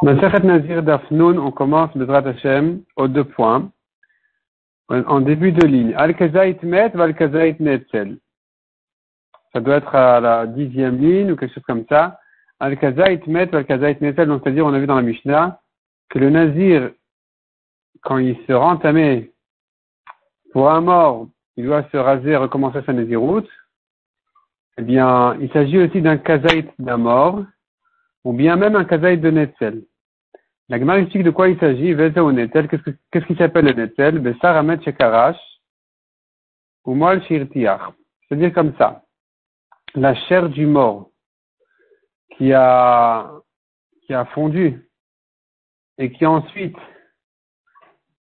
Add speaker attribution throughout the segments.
Speaker 1: Masechet Nazir Dafnoun, on commence le Drat Hashem aux deux points. En début de ligne. Al-Kazait Met, Al-Kazait Netzel. Ça doit être à la dixième ligne ou quelque chose comme ça. Al-Kazait Met, Al-Kazait Netzel. Donc, c'est-à-dire, on a vu dans la Mishnah que le Nazir, quand il se rend tamé pour un mort, il doit se raser et recommencer sa Naziroute. Eh bien, il s'agit aussi d'un Kazait d'un mort ou bien même un kazaït de Netzel. La Gemara de quoi il s'agit, Veza ou Netzel, qu'est-ce, qui s'appelle le Netzel? Besar Amet Shekarash, ou Moal Shirtiach. C'est-à-dire comme ça, la chair du mort qui a, qui a fondu et qui ensuite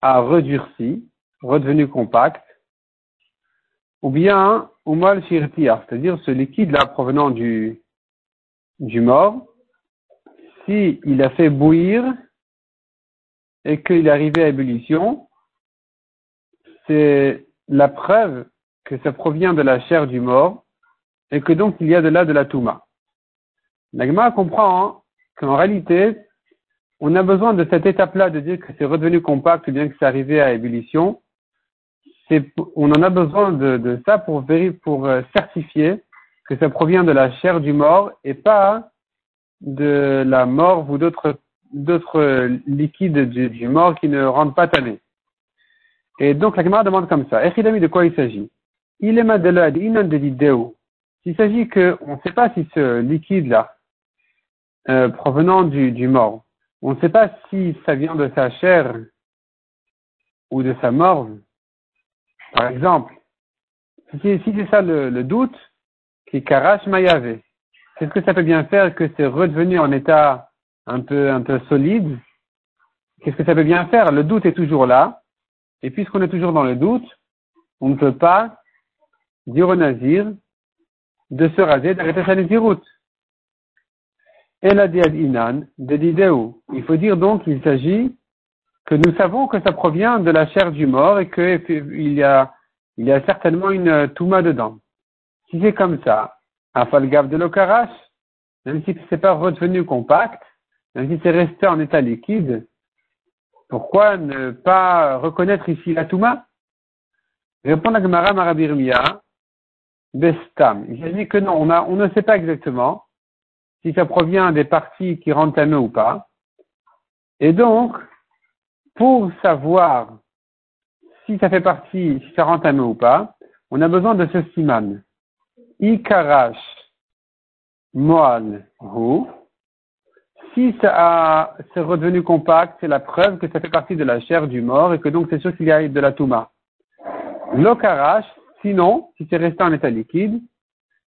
Speaker 1: a redurci, redevenu compact, ou bien Umal Shirtiach, c'est-à-dire ce liquide là provenant du, du mort, si il a fait bouillir et qu'il est arrivé à ébullition, c'est la preuve que ça provient de la chair du mort et que donc il y a de là de la touma. L'agma comprend hein, qu'en réalité, on a besoin de cette étape-là de dire que c'est redevenu compact ou bien que c'est arrivé à ébullition. on en a besoin de, ça pour, pour euh, certifier que ça provient de la chair du mort et pas de la mort ou d'autres d'autres liquides du, mort qui ne rendent pas tanné. Et donc la Gemara demande comme ça. Echidami de quoi il s'agit? Il est madelad inan de S'il s'agit que on ne sait pas si ce liquide là euh, provenant du, du mort, on ne sait pas si ça vient de sa chair ou de sa mort. Par exemple, si, si c'est ça le, le doute, qui karash mayave, Qu'est-ce que ça peut bien faire que c'est redevenu en état un peu, un peu solide? Qu'est-ce que ça peut bien faire? Le doute est toujours là. Et puisqu'on est toujours dans le doute, on ne peut pas dire au nazir de se raser, d'arrêter sa naziroute. Et la inan de. Il faut dire donc qu'il s'agit que nous savons que ça provient de la chair du mort et qu'il y a, il y a certainement une touma dedans. Si c'est comme ça, Afalgav de l'okarash, même si c'est pas redevenu compact, même si c'est resté en état liquide, pourquoi ne pas reconnaître ici la Touma? Répond la Gemara Marabirmia, Bestam. Il dit que non, on, a, on ne sait pas exactement si ça provient des parties qui rentrent à nous ou pas. Et donc, pour savoir si ça fait partie, si ça rentre à nous ou pas, on a besoin de ce siman. Ikarash Moal Hu. Si ça c'est redevenu compact, c'est la preuve que ça fait partie de la chair du mort et que donc c'est sûr qu'il y a de la Touma. L'Okarash, sinon, si c'est resté en état liquide,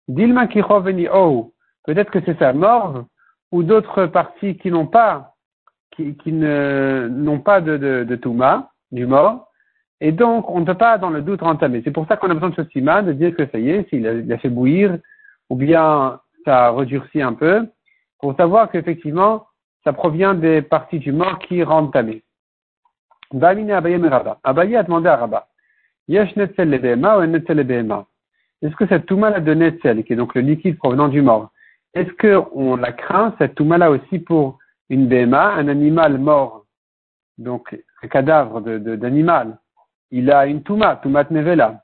Speaker 1: Dilma Kichoveni O. Peut-être que c'est sa mort ou d'autres parties qui n'ont pas, qui, qui n'ont pas de, de, de Touma, du mort, et donc, on ne peut pas, dans le doute, entamer. C'est pour ça qu'on a besoin de ce siman, de dire que ça y est, s'il a, a, fait bouillir, ou bien ça a redurci un peu, pour savoir qu'effectivement, ça provient des parties du mort qui rendent tamé. Abaye a demandé à Rabat, Yesh netzel ou netzel Est-ce que cette touma de netzel, qui est donc le liquide provenant du mort, est-ce qu'on la craint, cette touma aussi, pour une BMA, un animal mort, donc un cadavre d'animal, de, il a une touma, toumat nevela.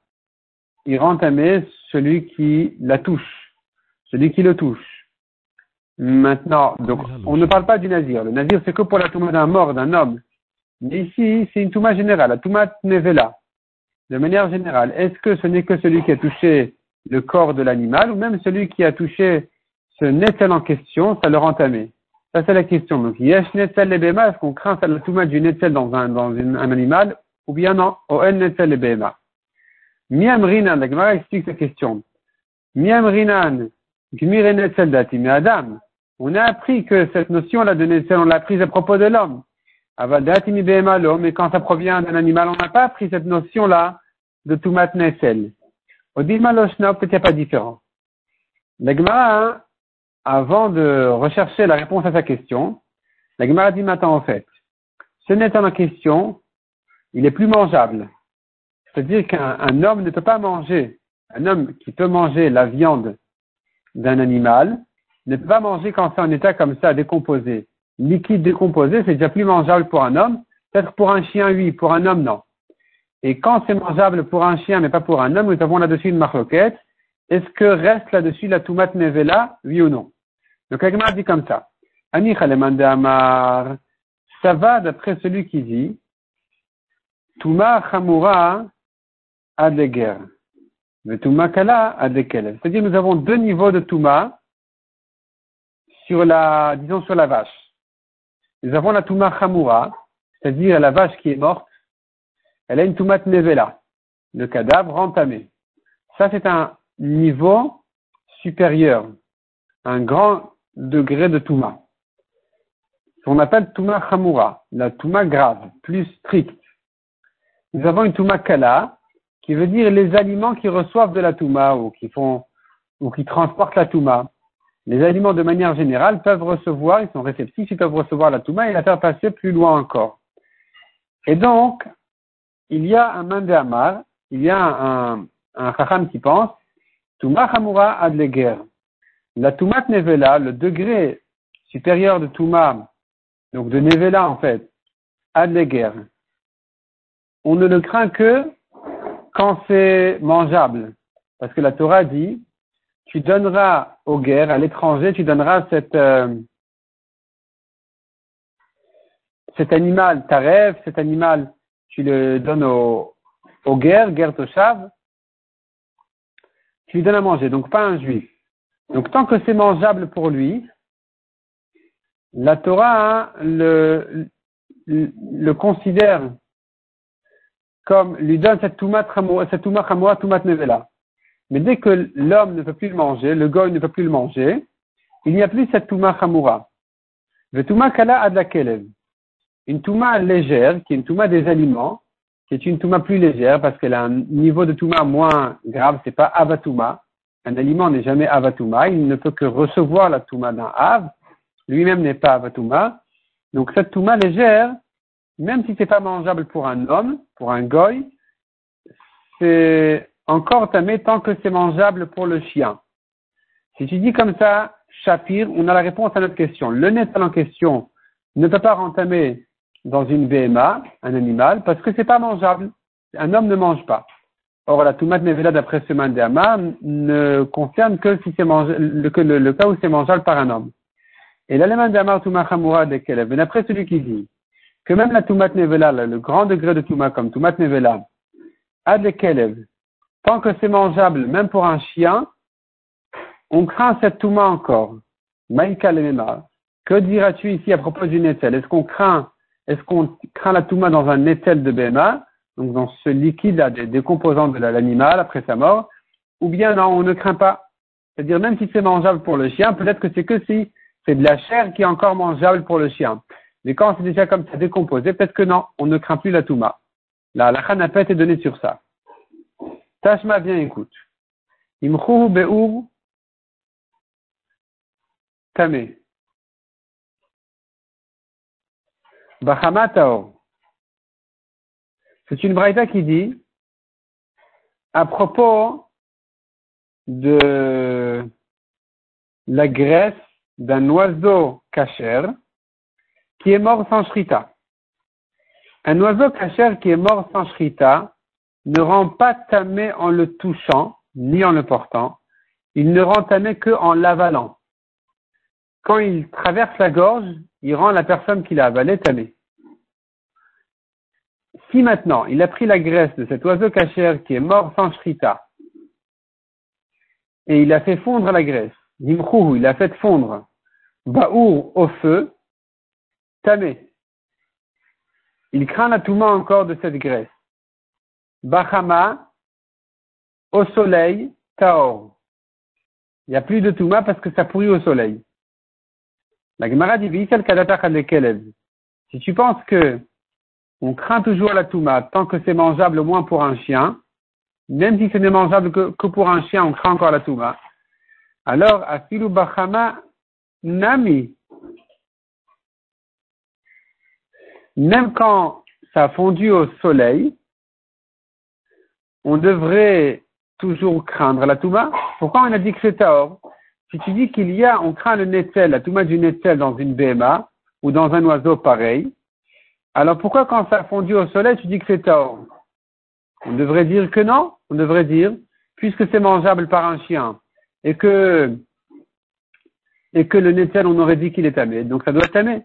Speaker 1: Il rend tamé celui qui la touche, celui qui le touche. Maintenant, donc, on ne parle pas du nazir. Le nazir, c'est que pour la touma d'un mort, d'un homme. Mais ici, c'est une touma générale, la toumat nevela. De manière générale, est-ce que ce n'est que celui qui a touché le corps de l'animal ou même celui qui a touché ce netzel en question, ça le rend tamé Ça, c'est la question. Donc, yesh netzel lebema, est-ce qu'on craint la touma du netzel dans un, dans un animal ou bien non, Oen Netzel et Miamrinan, la Gemara explique cette question. Miamrinan, Gmire Netzel Dati, mais Adam, on a appris que cette notion-là de Netzel, on l'a apprise à propos de l'homme. Aval Dati mi Behema l'homme, mais quand ça provient d'un animal, on n'a pas appris cette notion-là de Tumat Netzel. Au Dilma Loshna, peut-être pas différent. La Gemara, avant de rechercher la réponse à sa question, la Gemara dit maintenant en fait, ce n'est en question il est plus mangeable. C'est-à-dire qu'un homme ne peut pas manger, un homme qui peut manger la viande d'un animal, ne peut pas manger quand c'est en état comme ça, décomposé. liquide décomposé, c'est déjà plus mangeable pour un homme. Peut-être pour un chien, oui, pour un homme, non. Et quand c'est mangeable pour un chien, mais pas pour un homme, nous avons là-dessus une marloquette. Est-ce que reste là-dessus la tomate nevela, oui ou non? Donc, Agmar dit comme ça. Ani ça va d'après celui qui dit, Touma Chamura Adeger. Le Touma Kala Adekel. C'est-à-dire, nous avons deux niveaux de Touma sur la, disons, sur la vache. Nous avons la Touma Chamura, c'est-à-dire la vache qui est morte, elle a une tomate nevela, le cadavre entamé. Ça, c'est un niveau supérieur, un grand degré de Touma. On appelle Touma Chamura, la Touma grave, plus stricte. Nous avons une Touma Kala, qui veut dire les aliments qui reçoivent de la Touma ou qui font, ou qui transportent la Touma. Les aliments, de manière générale, peuvent recevoir, ils sont réceptifs, ils peuvent recevoir la Touma et la faire passer plus loin encore. Et donc, il y a un Mandéamar, il y a un, Chacham qui pense, Touma Hamura Adleger. La Toumat Nevela, le degré supérieur de Touma, donc de Nevela en fait, Adleger, on ne le craint que quand c'est mangeable. Parce que la Torah dit, tu donneras aux guerres, à l'étranger, tu donneras cette, euh, cet animal, ta rêve, cet animal, tu le donnes au, aux guerres, guerre Toshav, tu lui donnes à manger, donc pas un juif. Donc tant que c'est mangeable pour lui, la Torah le, le, considère comme lui donne cette toumat cette toumat nevela. Mais dès que l'homme ne peut plus le manger, le goy ne peut plus le manger, il n'y a plus cette touma chamoura. Le touma kala ad la kelev. Une touma légère, qui est une touma des aliments, qui est une touma plus légère parce qu'elle a un niveau de touma moins grave, c'est pas avatouma. Un aliment n'est jamais avatouma, il ne peut que recevoir la touma d'un av, lui-même n'est pas avatouma. Donc cette touma légère, même si c'est pas mangeable pour un homme, pour un goy, c'est encore tamé tant que c'est mangeable pour le chien. Si tu dis comme ça, Shapir, on a la réponse à notre question. Le nettal en question ne peut pas rentamer dans une BMA, un animal, parce que c'est pas mangeable. Un homme ne mange pas. Or, la tomate nevela d'après ce mandéama ne concerne que si le, le, cas où c'est mangeable par un homme. Et l'élément d'Amar Touma Chamoura de Kelev, d'après celui qui dit que même la tomate nevela, le grand degré de Touma comme tomate nevela, a de Kelev, Tant que c'est mangeable, même pour un chien, on craint cette touma encore. Maïka Que diras-tu ici à propos du netzel Est-ce qu'on craint, est-ce qu'on craint la touma dans un netzel de BMA, donc dans ce liquide là, des, composants de l'animal après sa mort, ou bien non, on ne craint pas? C'est-à-dire même si c'est mangeable pour le chien, peut-être que c'est que si c'est de la chair qui est encore mangeable pour le chien. Mais quand c'est déjà comme ça décomposé, peut-être que non, on ne craint plus la touma. La halakha n'a pas été donnée sur ça. Tashma, bien écoute. Imchou be'ur tame. Bachamatao. C'est une braïta qui dit, à propos de la graisse d'un oiseau kacher qui est mort sans shrita. Un oiseau kacher qui est mort sans shrita, ne rend pas tamé en le touchant, ni en le portant. Il ne rend tamé que en l'avalant. Quand il traverse la gorge, il rend la personne qui l'a avalé tamé. Si maintenant il a pris la graisse de cet oiseau cachère qui est mort sans shrita, et il a fait fondre la graisse, il a fait fondre, baour au feu, tamé. Il craint la touma encore de cette graisse. Bahama, au soleil, Taor. Il n'y a plus de Touma parce que ça pourrit au soleil. La Gemara dit, si tu penses que on craint toujours la Touma tant que c'est mangeable au moins pour un chien, même si ce n'est mangeable que, pour un chien, on craint encore la Touma. Alors, Afilu Bahama Nami. Même quand ça a fondu au soleil, on devrait toujours craindre la Touma. Pourquoi on a dit que c'est Taor? Si tu dis qu'il y a, on craint le Netzel, la Touma du Netzel dans une BMA, ou dans un oiseau pareil, alors pourquoi quand ça a fondu au soleil, tu dis que c'est tort On devrait dire que non. On devrait dire, puisque c'est mangeable par un chien, et que, et que le netzel, on aurait dit qu'il est tamé, donc ça doit être tamé.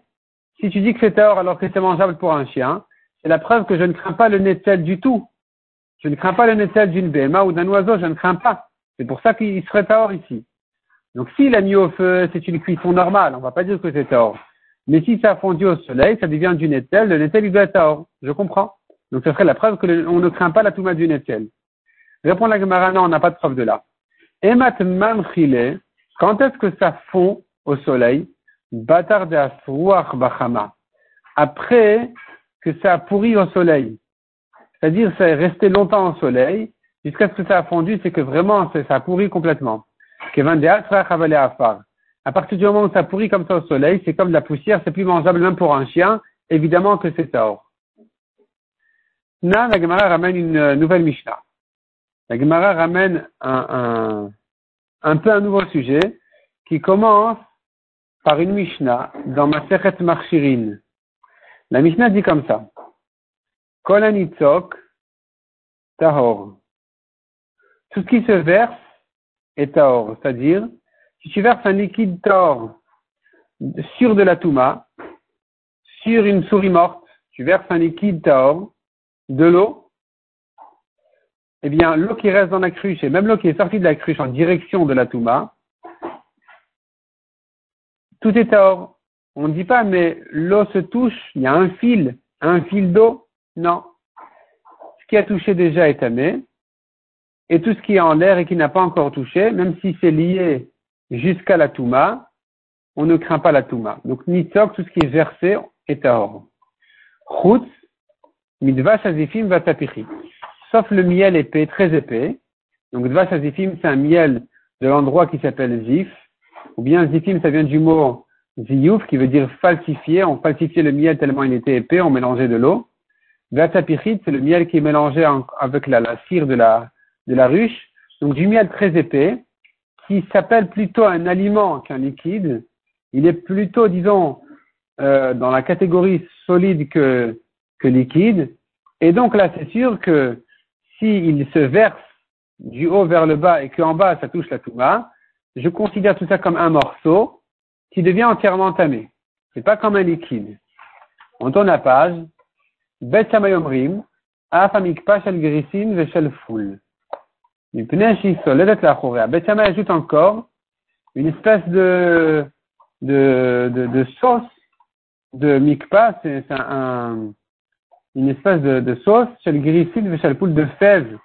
Speaker 1: Si tu dis que c'est tort alors que c'est mangeable pour un chien, c'est la preuve que je ne crains pas le netzel du tout. Je ne crains pas le netzel d'une béma ou d'un oiseau, je ne crains pas. C'est pour ça qu'il serait tort ici. Donc s'il a mis au feu, c'est une cuisson normale, on ne va pas dire que c'est tort. Mais si ça a au soleil, ça devient du netzel, le netzel il doit être tort. Je comprends. Donc ce serait la preuve qu'on ne craint pas la touma du netzel. Répond la Gemara, non, on n'a pas de preuve de là. Emat manchile, quand est-ce que ça fond au soleil? Batar de bachama. Après que ça a pourri au soleil. C'est-à-dire, ça est resté longtemps au soleil, jusqu'à ce que ça a fondu, c'est que vraiment, ça a pourri complètement. À partir du moment où ça pourrit comme ça au soleil, c'est comme de la poussière, c'est plus mangeable même pour un chien, évidemment que c'est tort. Là, la Gemara ramène une nouvelle Mishnah. La Gemara ramène un, un, peu un nouveau sujet qui commence par une Mishnah dans Marchirin. La Mishnah dit comme ça. Kolanitzok tahor. Tout ce qui se verse est tahor. C'est-à-dire, si tu verses un liquide tahor sur de la touma, sur une souris morte, tu verses un liquide tahor, de l'eau, eh bien, l'eau qui reste dans la cruche et même l'eau qui est sortie de la cruche en direction de la touma, tout est tahor. On ne dit pas, mais l'eau se touche, il y a un fil, un fil d'eau? Non. Ce qui a touché déjà est tamé. Et tout ce qui est en l'air et qui n'a pas encore touché, même si c'est lié jusqu'à la Touma, on ne craint pas la Touma. Donc, nitzok, tout ce qui est versé, est tahor. Chutz, midvash azifim vatapichi. Sauf le miel épais, très épais. Donc, dvash azifim, c'est un miel de l'endroit qui s'appelle zif. Ou bien zifim, ça vient du mot ziyuf, qui veut dire falsifier. On falsifiait le miel tellement il était épais, on mélangeait de l'eau. Vatapichit, c'est le miel qui est mélangé avec la, cire de la, ruche. Donc du miel très épais, qui s'appelle plutôt un aliment qu'un liquide. Il est plutôt, disons, euh, dans la catégorie solide que, que liquide. Et donc là, c'est sûr que s'il se verse du haut vers le bas et qu'en bas, ça touche la touma, je considère tout ça comme un morceau qui devient entièrement tamé. C'est pas comme un liquide. On tourne la page. Bet Shamayomrim, Afamikpa Shel Grisin Veshel Foul. Bet Shamay ajoute encore une espèce de, de, de, sauce de mikpa, c'est un, une espèce de, sauce, Shel Grisin Veshel Foul de fèves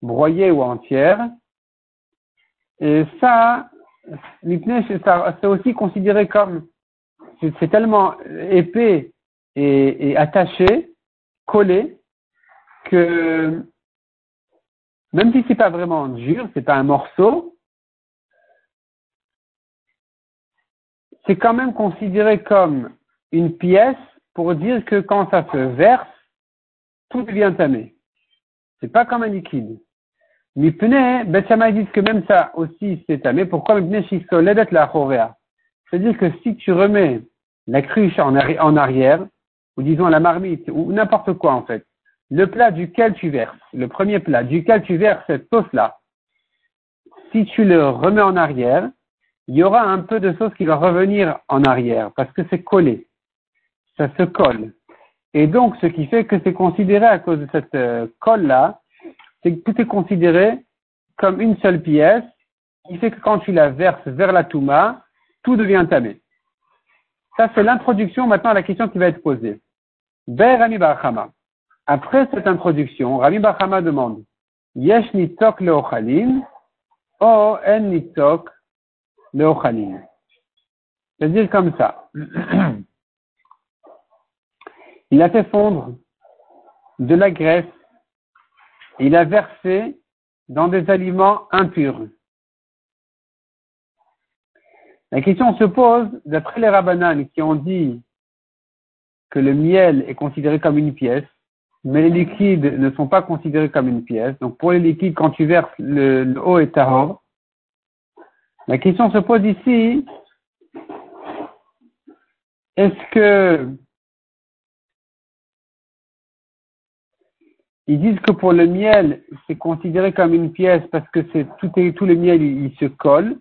Speaker 1: broyées ou entières. Et ça, c'est aussi considéré comme, c'est tellement épais et, et attaché collé que même si c'est pas vraiment dur, c'est pas un morceau, c'est quand même considéré comme une pièce pour dire que quand ça se verse, tout devient tamé. C'est pas comme un liquide. Mipne, Betchama dit que même ça aussi c'est tamé. Pourquoi Mipne shisoledet la chorea? C'est-à-dire que si tu remets la cruche en, arrière, ou disons la marmite, ou n'importe quoi en fait. Le plat duquel tu verses, le premier plat duquel tu verses cette sauce-là, si tu le remets en arrière, il y aura un peu de sauce qui va revenir en arrière parce que c'est collé. Ça se colle. Et donc, ce qui fait que c'est considéré à cause de cette euh, colle-là, c'est que tout est considéré comme une seule pièce, qui fait que quand tu la verses vers la touma, tout devient tamé. Ça, c'est l'introduction maintenant à la question qui va être posée. Rami Barachama. Après cette introduction, Rami Barachama demande Yesh nitok leochalim o en nitok leochalim. C'est-à-dire comme ça. Il a fait fondre de la graisse, il a versé dans des aliments impurs. La question se pose, d'après les rabbananes qui ont dit que le miel est considéré comme une pièce, mais les liquides ne sont pas considérés comme une pièce. Donc pour les liquides, quand tu verses le, haut et tahor, la question se pose ici, est-ce que ils disent que pour le miel, c'est considéré comme une pièce parce que c'est tout, tout le miel il, se colle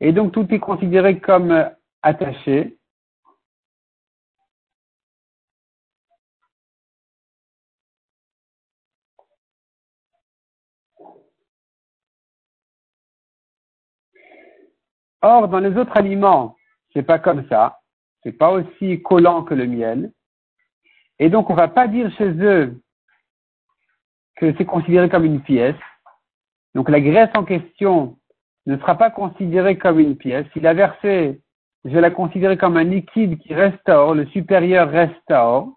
Speaker 1: et donc tout est considéré comme attaché. Or, dans les autres aliments, c'est pas comme ça. C'est pas aussi collant que le miel. Et donc, on va pas dire chez eux que c'est considéré comme une pièce. Donc, la graisse en question ne sera pas considérée comme une pièce. Si la versée, je vais la considérer comme un liquide qui restaure, le supérieur restaure.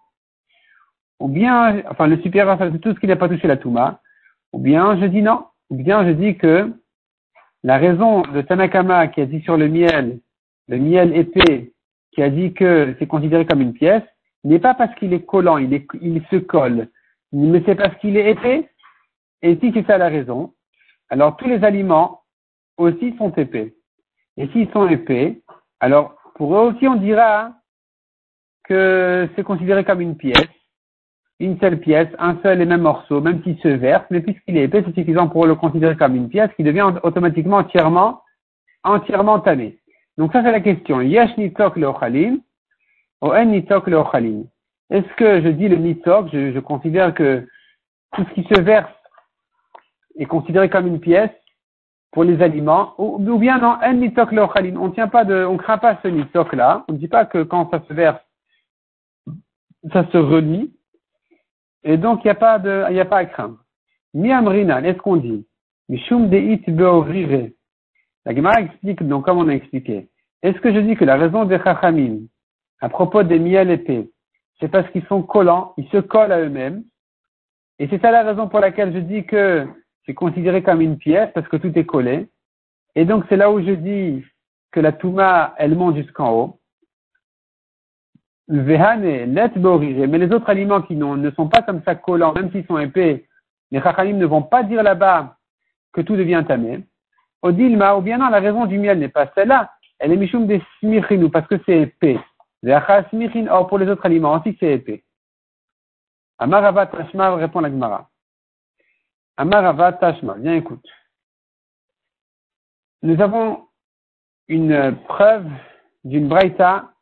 Speaker 1: Ou bien, enfin, le supérieur, c'est tout ce qui n'a pas touché la Touma. Ou bien, je dis non. Ou bien, je dis que la raison de Tanakama qui a dit sur le miel, le miel épais, qui a dit que c'est considéré comme une pièce, n'est pas parce qu'il est collant, il, est, il se colle, mais c'est parce qu'il est épais. Et si c'est ça la raison, alors tous les aliments aussi sont épais. Et s'ils sont épais, alors pour eux aussi on dira que c'est considéré comme une pièce, une seule pièce, un seul et même morceau, même s'il se verse, mais puisqu'il est épais, c'est suffisant pour le considérer comme une pièce qui devient automatiquement entièrement, entièrement tamé. Donc ça c'est la question. Yesh nitok le ochalim, ou en nitok Est-ce que je dis le nitok, je, considère que tout ce qui se verse est considéré comme une pièce pour les aliments, ou, bien non, en nitok le. On tient pas de, on craint pas ce nitok là. On ne dit pas que quand ça se verse, ça se renie. Et donc, il n'y a pas de, il a pas à craindre. Miamrina, est-ce qu'on dit? Mishum deit. La Gemara explique, donc, comme on a expliqué. Est-ce que je dis que la raison des chachamim, à propos des miel épais, c'est parce qu'ils sont collants, ils se collent à eux-mêmes. Et c'est ça la raison pour laquelle je dis que c'est considéré comme une pièce parce que tout est collé. Et donc, c'est là où je dis que la touma, elle monte jusqu'en haut mais les autres aliments qui ne sont pas comme ça collants, même s'ils sont épais, les chachamim ne vont pas dire là-bas que tout devient tamé. Odilma, ou bien non, la raison du miel n'est pas celle-là, elle est michum des smichinu, parce que c'est épais. Or, pour les autres aliments aussi, c'est épais. Amaravat Tashma répond la Gemara. Amaravat Tashma, viens écoute. Nous avons une preuve d'une braïta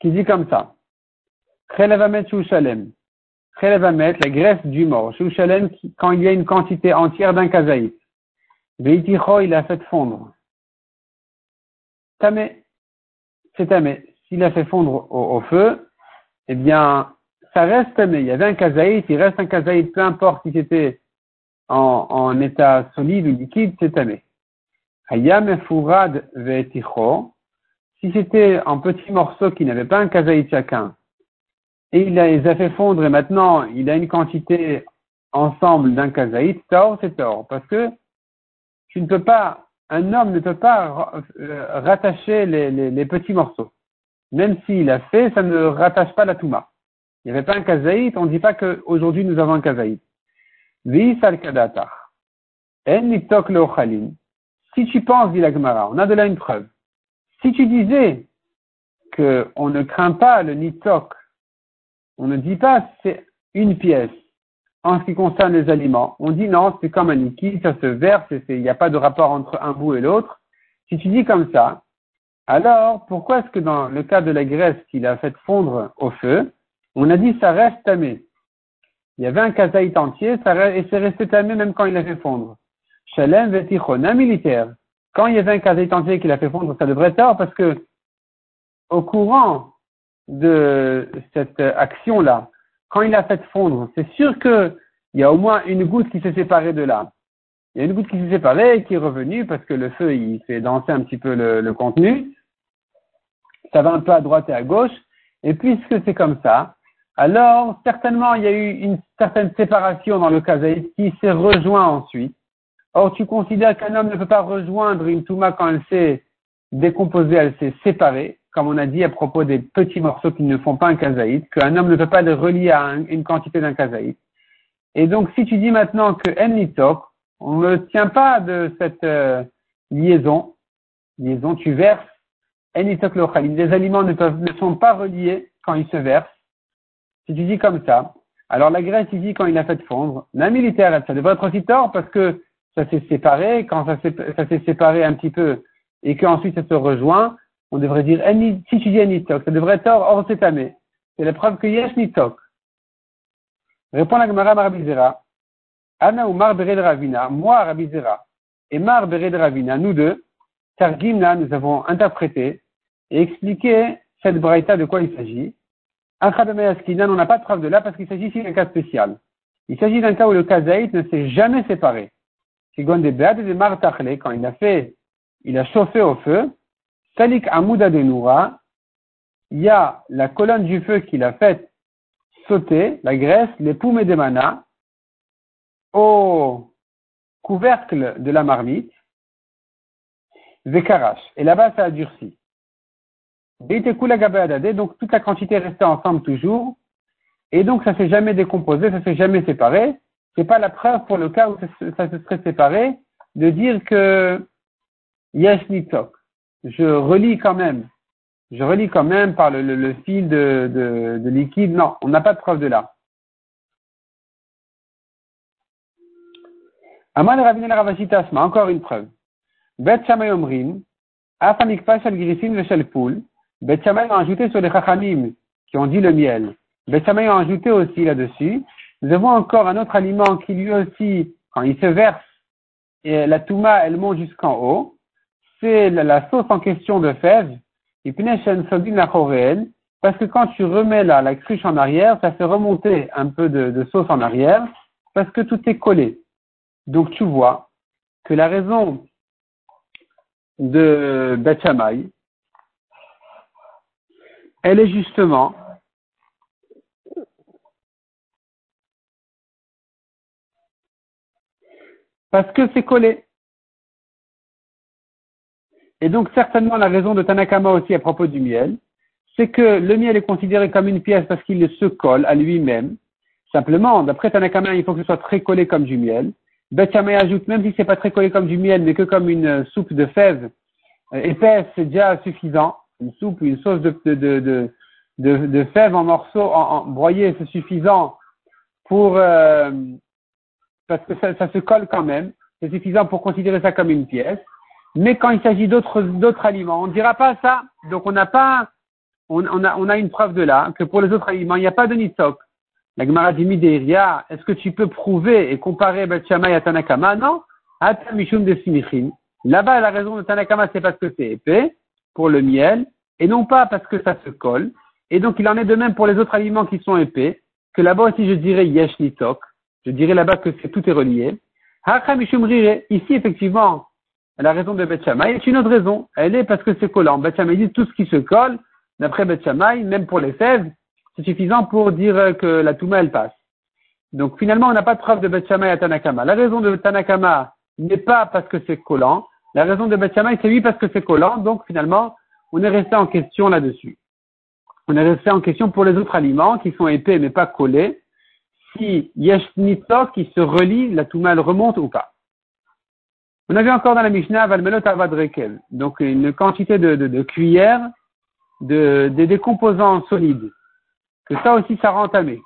Speaker 1: qui dit comme ça. Chelevamet Shushalem. Chelevamet, la graisse du mort. Shushalem, quand il y a une quantité entière d'un kazaït. Veiticho, il a fait fondre. Tamé, c'est tamé. S'il a fait fondre au, feu, eh bien, ça reste tamé. Il y avait un kazaït, il reste un kazaït, peu importe si c'était en, en état solide ou liquide, c'est tamé. Hayam veiticho, si c'était un petit morceau qui n'avait pas un kazaït chacun, et il les a fait fondre et maintenant il a une quantité ensemble d'un kazaït, tort, c'est tort. Parce que tu ne peux pas, un homme ne peut pas euh, rattacher les, petits morceaux. Même s'il a fait, ça ne rattache pas la touma. Il n'y avait pas un kazaït, on ne dit pas qu'aujourd'hui nous avons un kazaït. Al Si tu penses, dit la Gemara, on a de là une preuve. Si tu disais qu'on ne craint pas le nitok, on ne dit pas c'est une pièce en ce qui concerne les aliments. On dit non, c'est comme un liquide, ça se verse, il n'y a pas de rapport entre un bout et l'autre. Si tu dis comme ça, alors pourquoi est-ce que dans le cas de la graisse qu'il a fait fondre au feu, on a dit ça reste tamé? Il y avait un kazaït entier ça et c'est resté tamé même quand il a fait fondre. Shalem vetichona militaire. Quand il y avait un cas entier qui l'a fait fondre, ça devrait être parce que au courant de cette action-là, quand il a fait fondre, c'est sûr qu'il y a au moins une goutte qui s'est séparée de là. Il y a une goutte qui s'est séparée et qui est revenue parce que le feu, il fait danser un petit peu le, contenu. Ça va un peu à droite et à gauche. Et puisque c'est comme ça, alors certainement il y a eu une certaine séparation dans le kazaït qui s'est rejoint ensuite. Or, tu considères qu'un homme ne peut pas rejoindre une touma quand elle s'est décomposée, elle s'est séparée, comme on a dit à propos des petits morceaux qui ne font pas un kazaïd, qu'un homme ne peut pas le relier à une quantité d'un kazaïd. Et donc, si tu dis maintenant que en on ne tient pas de cette euh, liaison, liaison, tu verses enitok Les aliments ne, peuvent, ne sont pas reliés quand ils se versent. Si tu dis comme ça, alors la graisse ici, quand il a fait fondre, la militaire, ça devrait être aussi tort parce que ça s'est séparé, quand ça s'est séparé un petit peu et qu'ensuite ça se rejoint, on devrait dire, si tu dis enitok, ça devrait être hors année. C'est la preuve que yesh nitok. Répond la Gemara Marabizera. Anna ou Mar Bered Ravina, moi Rabizera, et Mar Bered Ravina, nous deux, Targimna, nous avons interprété et expliqué cette braïta de quoi il s'agit. Askinan, on n'a pas de preuve de là parce qu'il s'agit ici d'un cas spécial. Il s'agit d'un cas où le kazaït ne s'est jamais séparé. Sigon de Bead et de quand il a fait, il a chauffé au feu, Salik Amouda de Noura, il y a la colonne du feu qu'il a faite sauter, la graisse, les poumes des manas, au couvercle de la marmite, Vekarash. Et là-bas, ça a durci. Donc, toute la quantité restait ensemble toujours. Et donc, ça s'est jamais décomposé, ça s'est jamais séparé. C'est pas la preuve pour le cas où ça se serait séparé de dire que yesh Je relis quand même je relis quand même par le, fil de, liquide. Non, on n'a pas de preuve de là. Amal Ravine Ravasitas, encore une preuve. Bet Shamay Omrim, Afanikpa Shel Grisin Veshel Poul, Bet Shamay a ajouté sur les Chachamim qui ont dit le miel. Bet Shamay a ajouté aussi là-dessus. Nous avons encore un autre aliment qui lui aussi, quand il se verse, et la touma, elle monte jusqu'en haut. C'est la sauce en question de fèves parce que quand tu remets la, la cruche en arrière, ça fait remonter un peu de, sauce en arrière, parce que tout est collé. Donc tu vois que la raison de Betchamay, elle est justement parce que c'est collé. Et donc certainement la raison de Tanakama aussi à propos du miel, c'est que le miel est considéré comme une pièce parce qu'il se colle à lui-même. Simplement, d'après Tanakama, il faut que ce soit très collé comme du miel. Betchamay ajoute, même si c'est pas très collé comme du miel, mais que comme une soupe de fèves euh, épaisse, c'est déjà suffisant. Une soupe ou une sauce de, fèves en morceaux en, broyés, c'est suffisant pour euh, parce que ça se colle quand même. C'est suffisant pour considérer ça comme une pièce. Mais quand il s'agit d'autres, d'autres aliments, on ne dira pas ça. Donc on n'a pas, on, on, a, on a une preuve de là, que pour les autres aliments, il n'y a pas de nitok. La Gemara dit est-ce que tu peux prouver et comparer Betchamay à Tanakama? Non. Mishum de Simichin. Là-bas, la raison de Tanakama, c'est parce que c'est épais, pour le miel, et non pas parce que ça se colle. Et donc, il en est de même pour les autres aliments qui sont épais, que là-bas aussi, je dirais yesh nitok. Je dirais là-bas que tout est relié. Ici, effectivement, la raison de Beth est une autre raison. Elle est parce que c'est collant. Beth dit tout ce qui se colle, d'après Beth même pour les fèves, c'est suffisant pour dire que la Touma, elle passe. Donc finalement, on n'a pas de preuve de Beth à Tanakama. La raison de Tanakama n'est pas parce que c'est collant. La raison de Beth c'est oui parce que c'est collant. Donc finalement, on est resté en question là-dessus. On est resté en question pour les autres aliments qui sont épais mais pas collés. Si Yesh qui se relie, la Touma, elle remonte ou pas. On avait encore dans la Mishnah Valmelot Avadrekel, donc une quantité de, de, de cuillères de, de décomposants solides. Que ça aussi, ça rend entamé.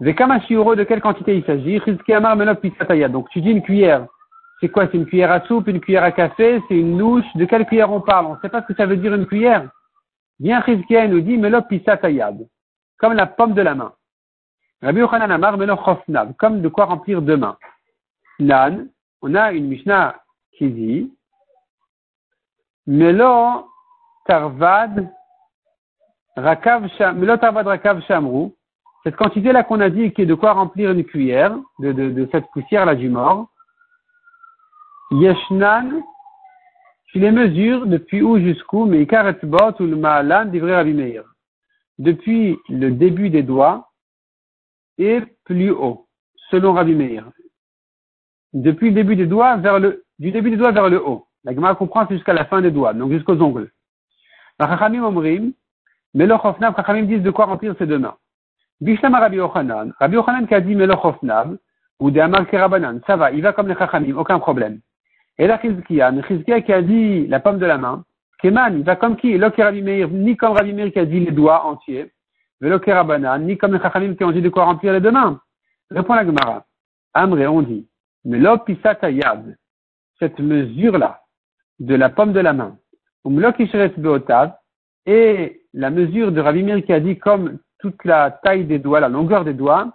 Speaker 1: Vekamashiro, de quelle quantité il s'agit? Donc tu dis une cuillère. C'est quoi? C'est une cuillère à soupe, une cuillère à café, c'est une louche. De quelle cuillère on parle? On ne sait pas ce que ça veut dire une cuillère. Bien Rizkia nous dit Melot Pisatayad, comme la pomme de la main. Rabbi Yochanan Amar Melot Chofnav, comme de quoi remplir deux mains. Nan, on a une Mishnah qui dit Melo Tarvad Rakav Melo Tarvad Rakav Shamru, cette quantité-là qu'on a dit qui est de quoi remplir une cuillère de, cette poussière-là du mort, Yeshnan, tu les mesures depuis où jusqu'où, mais Ikaretzbot ou le Maalan Rabbi Meir. Depuis le début des doigts et plus haut, selon Rabbi Meir depuis le début des doigts vers le, du début des doigts vers le haut. La Gemara comprend jusqu'à la fin des doigts, donc jusqu'aux ongles. Chachamim omrim, melochofnav, Chachamim disent de quoi remplir ses deux mains. Bishlama Rabbi Yochanan, Rabbi Yochanan qui a dit melochofnav, ou de Amar Kerabanan, ça va, il va comme les Chachamim, aucun problème. Et là, Chizkiya, Chizkiya qui a dit la pomme de la main, Keman, il va comme qui Loker Rabbi ni comme Rabbi Meir qui a dit les doigts entiers, ni comme les Chachamim qui ont dit de quoi remplir les deux mains. Répond la Gemara. Amré, on dit, mais l'opisata yad, cette mesure-là, de la pomme de la main, et la mesure de Rabbi qui a dit comme toute la taille des doigts, la longueur des doigts,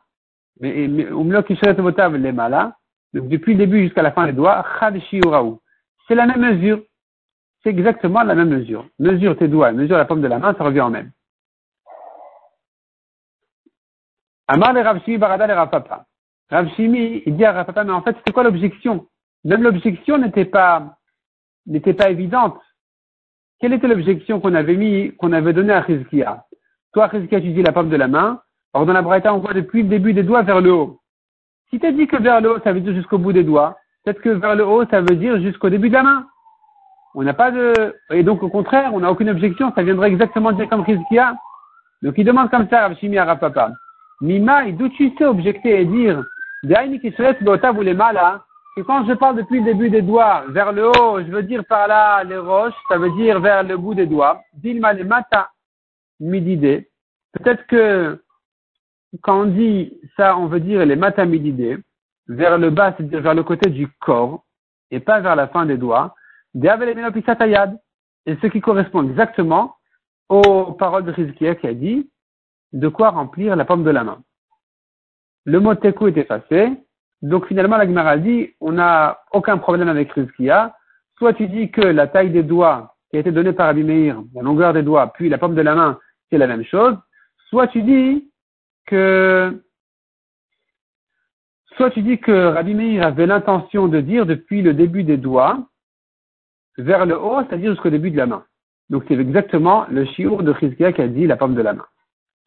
Speaker 1: mais les malas, depuis le début jusqu'à la fin des doigts, c'est la même mesure. C'est exactement la même mesure. Mesure tes doigts, mesure la pomme de la main, ça revient en même. Amar le Ravshimi Barada le Rafapa. Ravshimi, il dit à Rafapa, mais en fait, c'était quoi l'objection? Même l'objection n'était pas, n'était pas évidente. Quelle était l'objection qu'on avait mis, qu'on avait donnée à Rizkia Toi, Rizkia, tu dis la pomme de la main. Or, dans la Braïta, on voit depuis le début des doigts vers le haut. Si tu dit que vers le haut, ça veut dire jusqu'au bout des doigts, peut-être que vers le haut, ça veut dire jusqu'au début de la main. On n'a pas de, et donc au contraire, on n'a aucune objection, ça viendrait exactement dire comme Rizkia. Donc il demande comme ça, Ravshimi à Rapapa. Mima, d'où tu sais objecter et dire, malas, que quand je parle depuis le début des doigts vers le haut, je veux dire par là les roches, ça veut dire vers le bout des doigts. Dilma les mata midide. Peut-être que quand on dit ça, on veut dire les matamididés, vers le bas, c'est-à-dire vers le côté du corps, et pas vers la fin des doigts, et ce qui correspond exactement aux paroles de Rizkia qui a dit de quoi remplir la pomme de la main. Le mot teku est effacé, donc finalement la Gemara dit on n'a aucun problème avec Rizkia, soit tu dis que la taille des doigts qui a été donnée par Abimeir, la longueur des doigts, puis la pomme de la main, c'est la même chose, soit tu dis que soit tu dis que Rabbi Meir avait l'intention de dire depuis le début des doigts vers le haut, c'est-à-dire jusqu'au début de la main. Donc c'est exactement le chiour de Chizkia qui a dit la pomme de la main.